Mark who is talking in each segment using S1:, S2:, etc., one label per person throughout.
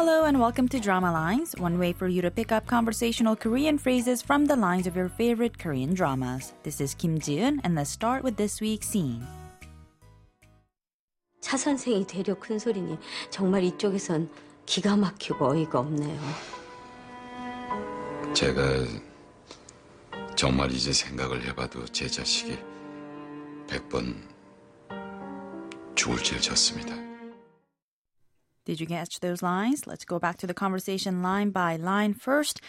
S1: Hello and welcome to Drama Lines, one way for you to pick up conversational Korean phrases from the lines of your favorite Korean dramas. This is Kim Jiun, and let's start with this week's scene.
S2: 차 선생이 되려 큰 소리니 정말 이쪽에선 기가 막히고 어이가 없네요.
S3: 제가 정말 이제 생각을 해봐도 제 자식이 백번 죽을 죄를 졌습니다.
S1: Did you catch those lines? Let's go back to the conversation line by line first.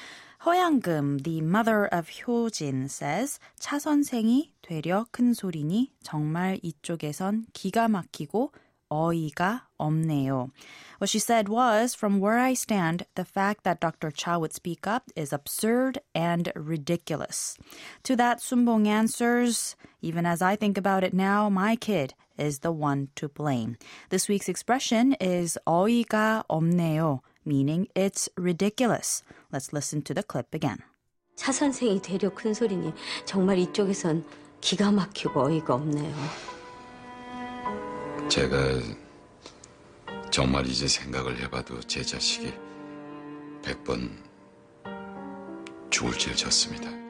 S1: 허양금, the mother of 효진, says 차 선생이 되려 큰 소리니 정말 이쪽에선 기가 막히고 어이가 없네요. What she said was, from where I stand, the fact that Dr. Cha would speak up is absurd and ridiculous. To that, Soonbong answers, even as I think about it now, my kid is the one to blame. This week's expression is 어이가 없네요, meaning it's ridiculous. Let's listen to the clip again.
S2: 차 선생이 되려 큰 소리니 정말 이쪽에선 기가 막히고 어이가 없네요.
S3: 제가 정말 이제 생각을 해봐도 제 자식이 백번 죽을 죄를 졌습니다.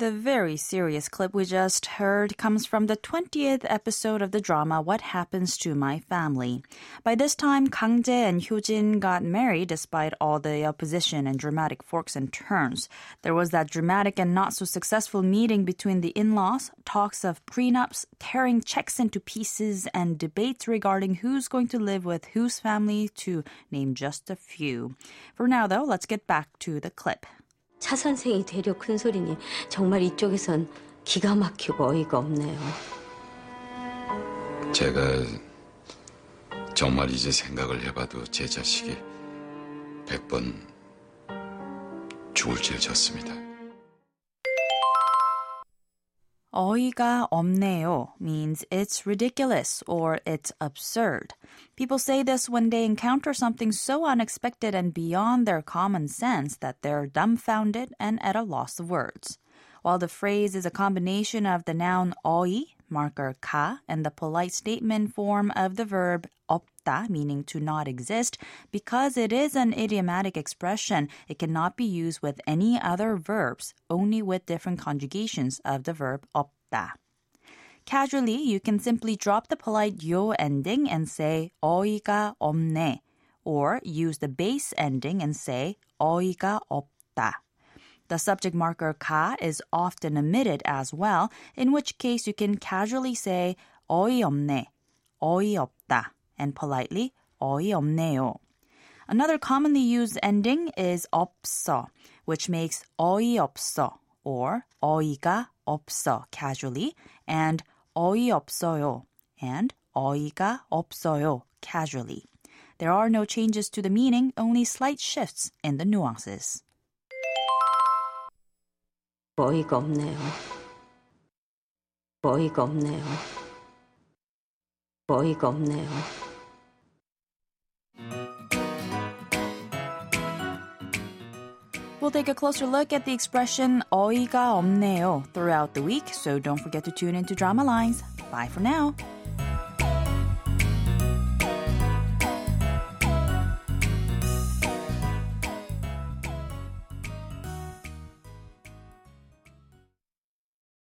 S1: The very serious clip we just heard comes from the 20th episode of the drama What Happens to My Family. By this time, Kang Jae and Hyojin got married despite all the opposition and dramatic forks and turns. There was that dramatic and not so successful meeting between the in-laws, talks of prenups, tearing checks into pieces, and debates regarding who's going to live with whose family, to name just a few. For now, though, let's get back to the clip.
S2: 차 선생이 되려 큰 소리니 정말 이쪽에선 기가 막히고 어이가 없네요.
S3: 제가 정말 이제 생각을 해봐도 제 자식이 백번 죽을 죄를 졌습니다.
S1: 어이가 없네요 means it's ridiculous or it's absurd. People say this when they encounter something so unexpected and beyond their common sense that they're dumbfounded and at a loss of words. While the phrase is a combination of the noun 어이, marker 가, and the polite statement form of the verb 없다, meaning to not exist, because it is an idiomatic expression, it cannot be used with any other verbs, only with different conjugations of the verb 없다. Casually, you can simply drop the polite 요 ending and say 어이가 없네, or use the base ending and say 어이가 없다. The subject marker 가 is often omitted as well, in which case you can casually say 어이없네, 어이없다, and politely 어이없네요. Another commonly used ending is 없어, which makes 어이없어 or 어이가 없어 casually, and 어이없어요 and 어이가 없어요 casually. There are no changes to the meaning, only slight shifts in the nuances.
S2: 어이가 없네요. 어이가 없네요. 어이가 없네요.
S1: We'll take a closer look at the expression 어이가 없네요 throughout the week, so don't forget to tune into Drama Lines. Bye for now.